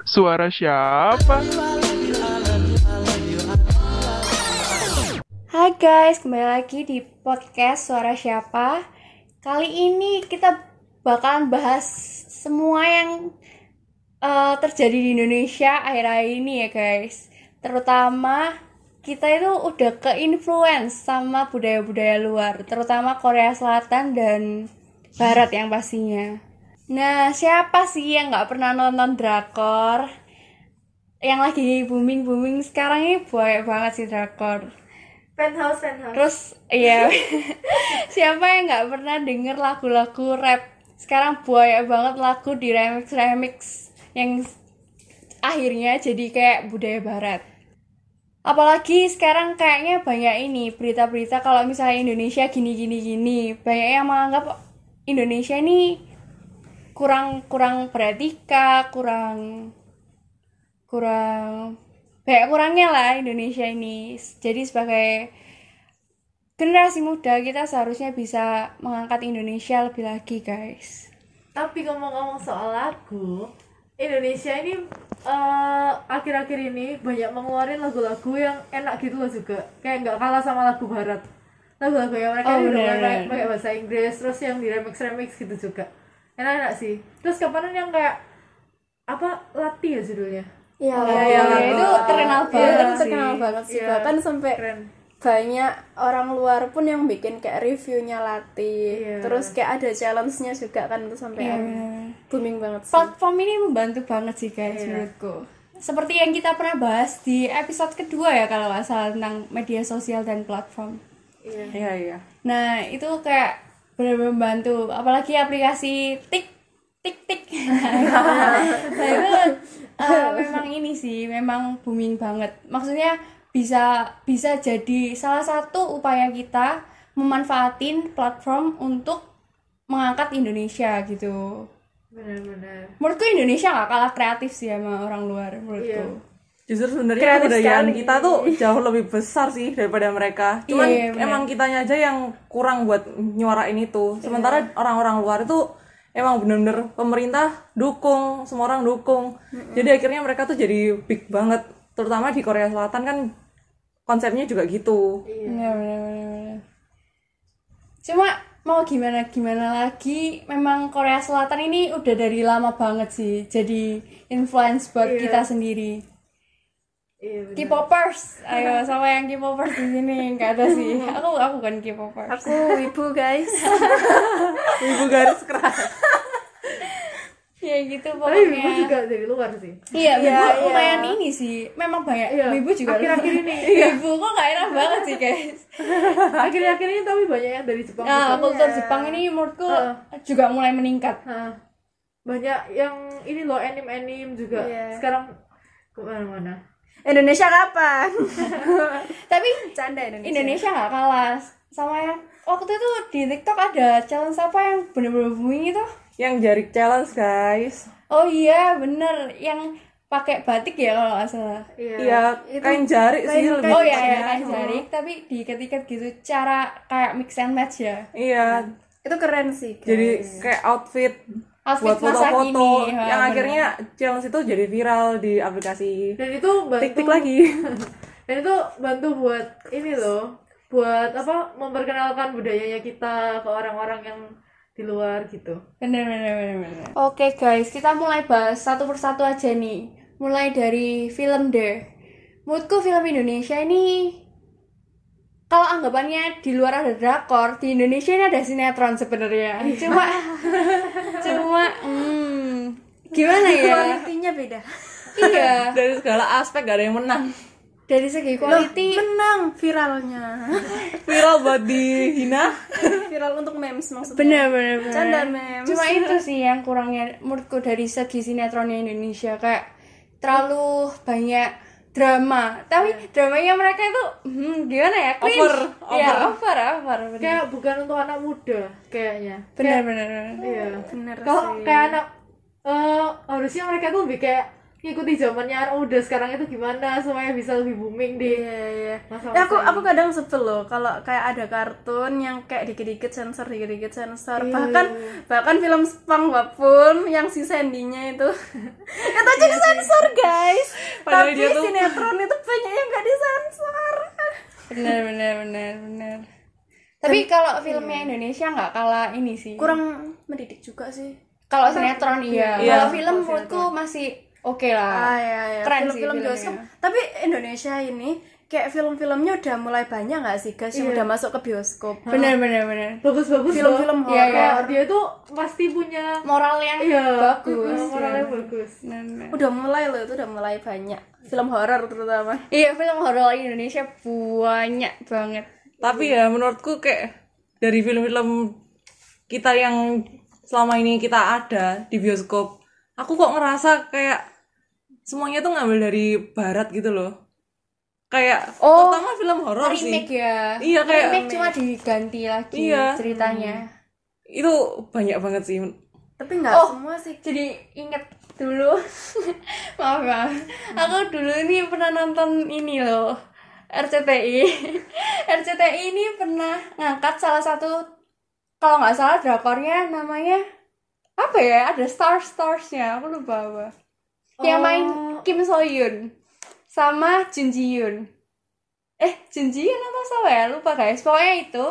Suara siapa? Hai guys, kembali lagi di podcast Suara Siapa. Kali ini kita bakalan bahas semua yang uh, terjadi di Indonesia akhir-akhir ini ya guys. Terutama kita itu udah ke influence sama budaya-budaya luar, terutama Korea Selatan dan Barat yang pastinya. Nah, siapa sih yang nggak pernah nonton drakor? Yang lagi booming-booming sekarang ini banyak banget sih drakor. penthouse penthouse Terus iya siapa yang nggak pernah denger lagu-lagu rap? Sekarang banyak banget lagu di remix remix yang akhirnya jadi kayak budaya barat. Apalagi sekarang kayaknya banyak ini berita-berita kalau misalnya Indonesia gini gini gini banyak yang menganggap Indonesia ini kurang kurang beretika kurang kurang banyak kurangnya lah Indonesia ini. Jadi sebagai generasi muda kita seharusnya bisa mengangkat Indonesia lebih lagi guys. Tapi ngomong-ngomong soal lagu Indonesia ini eh, akhir-akhir ini banyak mengeluarkan lagu-lagu yang enak gitu loh juga. Kayak nggak kalah sama lagu barat. Lagu-lagu yang mereka Oh, bener, mulai bener. pakai bahasa Inggris terus yang di remix remix gitu juga enak-enak sih terus kapanan yang kayak apa Lati ya judulnya Iya, iya, iya, itu iya. terkenal Iya, banget sih. terkenal banget sih Iya. bahkan sampai keren banyak orang luar pun yang bikin kayak reviewnya latih Iya. terus kayak ada challenge-nya juga kan itu sampai booming banget sih. platform ini membantu banget sih guys Iya. menurutku seperti yang kita pernah bahas di episode kedua ya kalau nggak salah tentang media sosial dan platform iya Iya iya. nah itu kayak benar-benar membantu. Apalagi aplikasi tik tik tik. Nah itu eh, memang ini sih memang booming banget. Maksudnya bisa bisa jadi salah satu upaya kita memanfaatin platform untuk mengangkat Indonesia gitu. Benar-benar menurutku Indonesia nggak kalah kreatif sih sama orang luar menurutku. Iya. Justru sebenarnya kebudayaan sekali. kita tuh jauh lebih besar sih daripada mereka. Cuman Iya, benar. emang kitanya aja yang kurang buat nyuarain itu. Sementara orang-orang luar itu emang bener-bener pemerintah dukung, semua orang dukung. Jadi akhirnya mereka tuh jadi big banget. Terutama di Korea Selatan kan konsepnya juga gitu. Bener, bener, bener, bener. Cuma mau gimana gimana lagi, memang Korea Selatan ini udah dari lama banget sih jadi influence buat Iya. kita sendiri. Iya K-popers, ayo sama yang K-popers di sini nggak ada sih. Aku aku kan K-popers. Aku ibu guys. Ibu garis keras. Ya gitu tapi pokoknya. ibu juga dari luar sih Iya, Iya, ibu iya. lumayan ini sih. Memang banyak Iya, ibu juga. akhir-akhir ini. Ibu kok nggak enak banget sih guys. akhir-akhir ini tapi banyak yang dari Jepang Nah, kultur Jepang ini menurutku Heeh. juga mulai meningkat. Hah. banyak yang ini loh anim-anim juga Iya. sekarang ke mana-mana Indonesia kapan? Tapi Canda Indonesia. Indonesia nggak kalah sama yang waktu itu di TikTok ada challenge apa yang bener-bener booming itu Yang jarik challenge guys. oh iya bener yang pakai batik ya kalau nggak salah Iya, kain jarik sih lebih. oh iya ya tepatnya. kan jarik tapi diikat-ikat gitu cara kayak mix and match ya Iya, Itu keren sih. Guys. jadi kayak outfit Outfit buat foto-foto. yang bener. akhirnya challenge itu jadi viral di aplikasi dan itu bantu tik-tik lagi. Dan itu bantu buat ini loh buat apa memperkenalkan budayanya kita ke orang-orang yang di luar gitu. Bener bener bener bener. Oke guys kita mulai bahas satu persatu aja nih. Mulai dari film deh. Menurutku film Indonesia ini kalau anggapannya di luar ada drakor di Indonesia ini ada sinetron sebenarnya. Cuma cuma hmm, gimana ya Kualitinya beda. iya dari segala aspek gak ada yang menang dari segi quality Menang viralnya. viral buat dihina Viral untuk memes maksudnya. bener bener bener Canda memes. cuma itu sih yang kurangnya menurutku dari segi sinetronnya Indonesia kayak terlalu banyak drama. Tapi dramanya mereka itu hmm, gimana ya? Cringe. Over, ya over. over over bener. Kayak bukan untuk anak muda kayaknya. Bener, bener. iya. Bener kalau sih. kayak anak eh harusnya mereka tuh lebih kayak ngikuti zamannya anak muda sekarang itu gimana? Supaya bisa lebih booming di Iya iya. masa-masa Ya, aku ini. aku kadang sebel loh kalau kayak ada kartun yang kayak dikit-dikit sensor dikit-dikit sensor. Iya. bahkan bahkan film SpongeBob pun yang si Sandy-nya itu. Itu aja disensor guys. Padahal tapi dia tuh- sinetron itu banyak yang nggak disensor. Bener bener bener bener tapi kalau filmnya Indonesia nggak kalah ini sih. Kurang mendidik juga sih. Kalau sinetron iya. Iya. kalau film menurutku masih oke ah lah ya ya Keren sih film-film filmnya. bioskop tapi Indonesia ini kayak film-filmnya udah mulai banyak nggak sih guys yang udah masuk ke bioskop? Bener bener bener bagus-bagus film-film loh. Iya, horor. Iya. dia tuh pasti punya moral yang iya bagus. moralnya bagus. Bener. udah mulai loh itu udah mulai banyak. Film horor terutama. Iya film horor Indonesia banyak banget. Tapi ya menurutku kayak dari film-film kita yang selama ini kita ada di bioskop aku kok ngerasa kayak semuanya tuh ngambil dari barat gitu loh. Kayak Oh, terutama film horor sih. remake ya. Iya, kayak- remake cuma diganti lagi Iya. ceritanya. Itu banyak banget sih. Tapi nggak Oh. semua sih. jadi inget dulu. Maaf maaf. Aku dulu ini pernah nonton ini loh. RCTI RCTI ini pernah ngangkat salah satu kalau nggak salah drakornya namanya apa ya? Ada stars starsnya. Aku lupa apa. Yang main Kim So Hyun sama Jun Ji Hyun. Eh Jun Ji Hyun atau siapa ya? Lupa guys. Pokoknya itu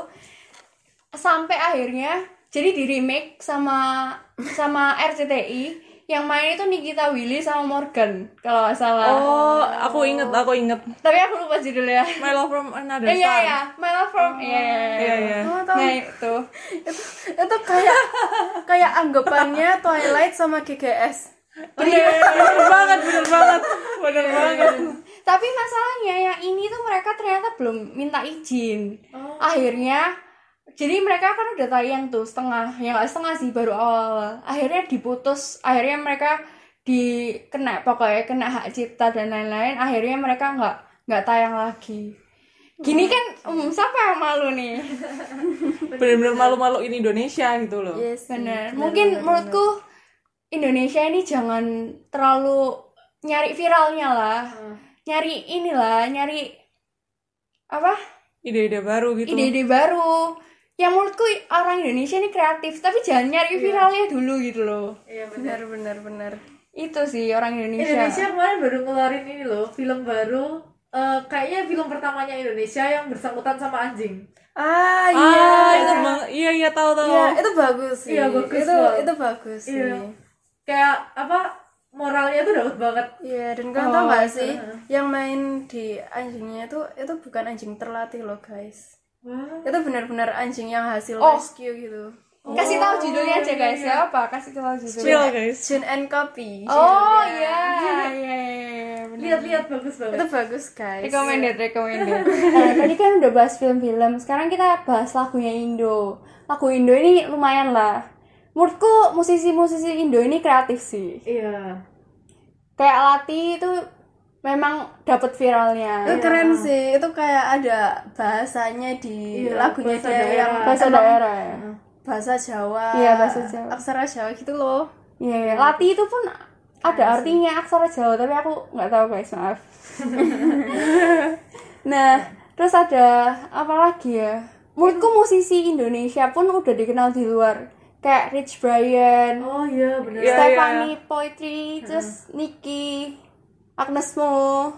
sampai akhirnya jadi di remake sama sama RCTI yang main itu Nikita Willy sama Morgan kalau nggak salah. Oh aku inget aku inget. Tapi aku lupa judulnya. My Love from Another iya Star. ya My Love from iya iya, iya. iya iya. Oh, nah itu. Itu, itu kayak kayak anggapannya Twilight sama GGS bener bener banget bener banget. Bener banget. Tapi masalahnya yang ini tuh mereka ternyata belum minta izin. Akhirnya jadi mereka kan udah tayang tuh setengah ya nggak setengah sih baru awal akhirnya diputus akhirnya mereka dikena pokoknya kena hak cipta dan lain-lain akhirnya mereka nggak nggak tayang lagi. Gini kan um, siapa yang malu nih? Bener-bener malu-malu ini Indonesia gitu loh. Yes bener. Mungkin menurutku Indonesia ini jangan terlalu nyari viralnya lah. Nyari inilah nyari apa? Ide-ide baru gitu. Ide-ide baru yang menurutku orang Indonesia ini kreatif tapi jangan nyari viralnya dulu gitu loh iya benar benar benar benar itu sih orang Indonesia, Indonesia kemarin baru ngeluarin ini loh film baru eh, kayaknya film pertamanya Indonesia yang bersangkutan sama anjing ah iya ah itu bang iya iya tahu tahu Iya, itu bagus sih. Iya, bagus itu banget. itu bagus sih. Iya. kayak apa moralnya tuh dapat banget Iya, dan kalian Oh, tau gak sih yang main di anjingnya itu itu bukan anjing terlatih loh, guys. Wah. Itu benar-benar anjing yang hasil Oh. rescue gitu. kasih tahu judulnya aja guys ya. apa? Kasih tahu judulnya. Chill guys. Jun and Copy. oh iya. Iya iya iya, lihat-lihat bagus banget Itu bagus, guys. recommended recommended. Nah, tadi kan udah bahas film-film. Sekarang kita bahas lagunya Indo. Lagu Indo ini lumayan lah. Menurutku musisi-musisi Indo ini kreatif sih. Iya. Kayak Lati itu memang dapat viralnya Itu keren sih. Itu kayak ada bahasanya di Iya, lagunya bahasa dia daerah. yang bahasa emang daerah ya bahasa Jawa. Iya, bahasa Jawa. Aksara Jawa gitu loh. Iya, iya. Lati itu pun ada artinya aksara Jawa, tapi aku nggak tahu guys, maaf. nah, terus ada apa lagi ya? Menurutku musisi Indonesia pun udah dikenal di luar. Kayak Rich Brian, oh iya benar Iya, Stephanie Poetry, terus Nicky, Agnes Mo.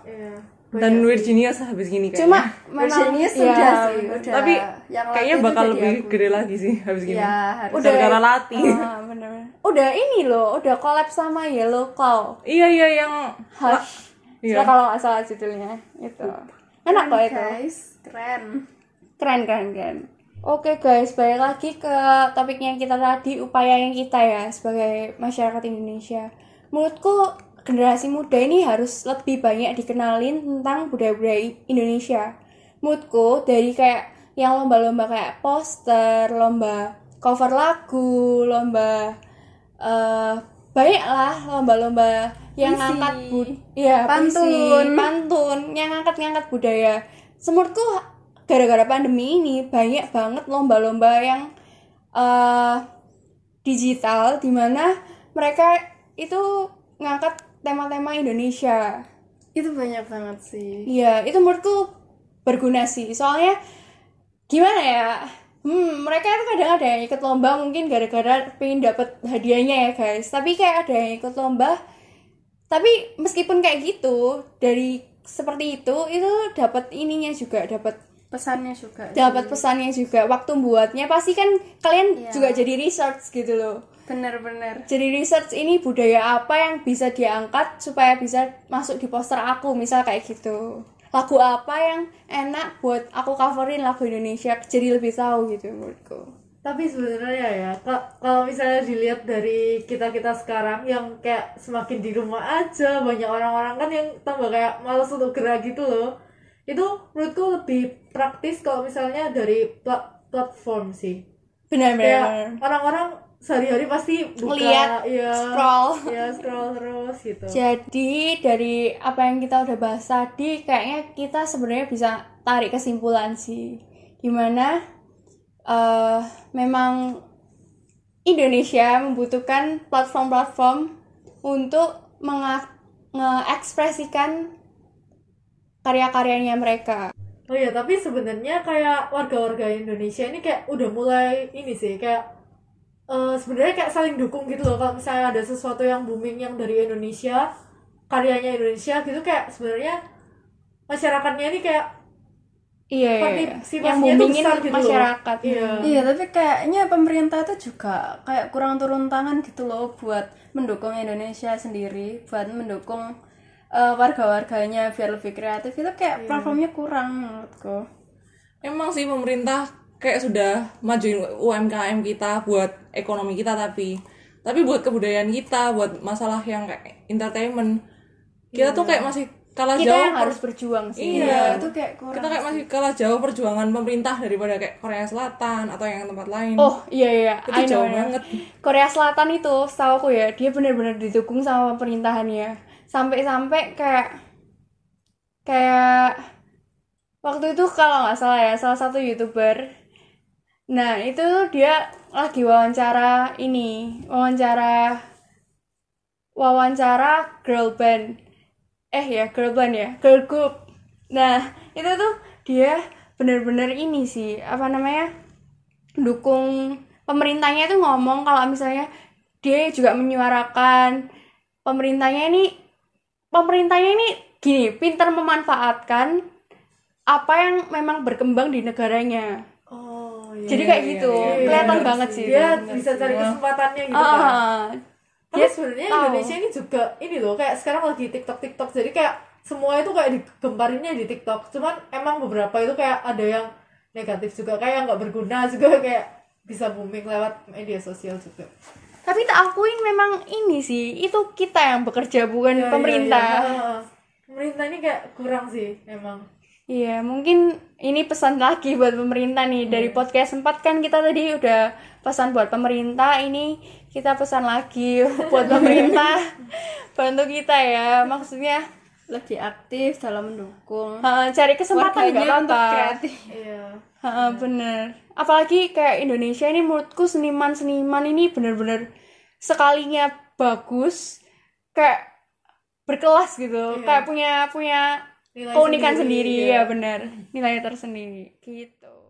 iya dan Virginia habis gini kayaknya Cuma memang Virginia ya, sudah sih, udah. tapi yang kayaknya bakal lebih aku. gede lagi sih habis gini Iya, harus. Udah- gara-gara lati Ah, bener-bener. Udah ini loh, udah collab sama Yellow Claw. iya iya yang Hush. Iya. kalau nggak salah judulnya itu. Enak kok itu. Guys, keren. Keren keren keren. Oke guys, balik lagi ke topiknya kita tadi, upaya yang kita ya sebagai masyarakat Indonesia. Menurutku generasi muda ini harus lebih banyak dikenalin tentang budaya-budaya Indonesia. Menurutku dari kayak yang lomba-lomba kayak poster, lomba cover lagu, lomba eh banyak lah lomba-lomba yang Puisi. ngangkat bud ya Pantun. puisi, pantun yang ngangkat-ngangkat budaya. Menurutku gara-gara pandemi ini banyak banget lomba-lomba yang eh digital di mana mereka itu ngangkat tema-tema Indonesia itu banyak banget sih Iya, itu menurutku berguna sih. Soalnya gimana ya? Hmm, mereka itu kadang ada yang ikut lomba mungkin gara-gara pengen dapet hadiahnya ya guys. Tapi kayak ada yang ikut lomba. Tapi meskipun kayak gitu, dari seperti itu itu dapat ininya juga, dapat pesannya juga dapat pesannya juga. Waktu buatnya pasti kan kalian juga jadi research gitu loh. Bener-bener Jadi research ini budaya apa yang bisa diangkat supaya bisa masuk di poster aku, misal kayak gitu. Lagu apa yang enak buat aku coverin lagu Indonesia, jadi lebih tahu gitu menurutku. tapi sebenarnya ya ka- kalau misalnya dilihat dari kita kita sekarang yang kayak semakin di rumah aja banyak orang-orang kan yang tambah kayak malas untuk gerak gitu loh itu menurutku lebih praktis kalau misalnya dari pla- platform sih Benar-benar. orang-orang sehari-hari pasti buka Ngeliat, ya scroll. ya scroll terus gitu Jadi dari apa yang kita udah bahas tadi, kayaknya kita sebenarnya bisa tarik kesimpulan sih, di mana eh memang Indonesia membutuhkan platform-platform untuk mengekspresikan karya-karyanya mereka. Oh iya, tapi sebenarnya kayak warga-warga Indonesia ini kayak udah mulai ini sih, kayak eh, sebenarnya kayak saling dukung gitu loh. Kalau misalnya ada sesuatu yang booming yang dari Indonesia, karyanya Indonesia gitu kayak sebenarnya masyarakatnya ini kayak Iya, iya, iya. yang tuh boomingin besar gitu loh. masyarakat. Iya. Iya, tapi kayaknya pemerintah itu juga kayak kurang turun tangan gitu loh buat mendukung Indonesia sendiri, buat mendukung eh, warga-warganya biar lebih kreatif. Itu kayak platformnya kurang menurutku. Emang sih pemerintah kayak sudah majuin UMKM kita buat ekonomi kita tapi tapi buat kebudayaan kita, buat masalah yang kayak entertainment kita tuh kayak masih kalah Kita jauh yang harus berjuang sih. Iya, itu kayak kurang. kita kayak masih kalah jauh perjuangan pemerintah daripada kayak Korea Selatan atau yang tempat lain. Oh iya iya, Itu I jauh know. banget. Korea Selatan itu, setahu aku ya, dia benar-benar didukung sama pemerintahannya. Sampai-sampai kayak kayak waktu itu kalau nggak salah ya, salah satu youtuber. Nah itu dia lagi wawancara ini, wawancara wawancara girl band. Eh ya girl band ya, girl group. Nah itu tuh dia bener-bener ini sih, apa namanya? dukung pemerintahnya itu ngomong kalau misalnya dia juga menyuarakan pemerintahnya ini pemerintahnya ini gini pintar memanfaatkan apa yang memang berkembang di negaranya iya. jadi kayak gitu Iya, kelihatan bener banget sih Dia itu. bisa cari kesempatannya gitu kan. ah Tapi sebenarnya tahu. Indonesia ini juga ini loh kayak sekarang lagi TikTok TikTok jadi kayak semua itu kayak digemparinnya di TikTok. Cuman emang beberapa itu kayak ada yang negatif juga kayak nggak berguna juga kayak bisa booming lewat media sosial juga. tapi tak akuin memang ini sih itu kita yang bekerja bukan Iya, iya, pemerintah iya. Heeh. Pemerintah ini kayak kurang sih emang. Iya, mungkin ini pesan lagi buat pemerintah nih. Dari podcast 4 kan kita tadi udah pesan buat pemerintah, ini kita pesan lagi buat pemerintah. Bantu kita ya. Maksudnya lebih aktif dalam mendukung uh, cari kesempatan untuk apa-apa. kreatif. Iya. Heeh, bener. Apalagi kayak Indonesia ini menurutku seniman-seniman ini bener-bener sekalinya bagus, kayak berkelas gitu. Kayak punya punya Nilai keunikan sendiri, sendiri, iya. ya bener. Nilai tersendiri gitu.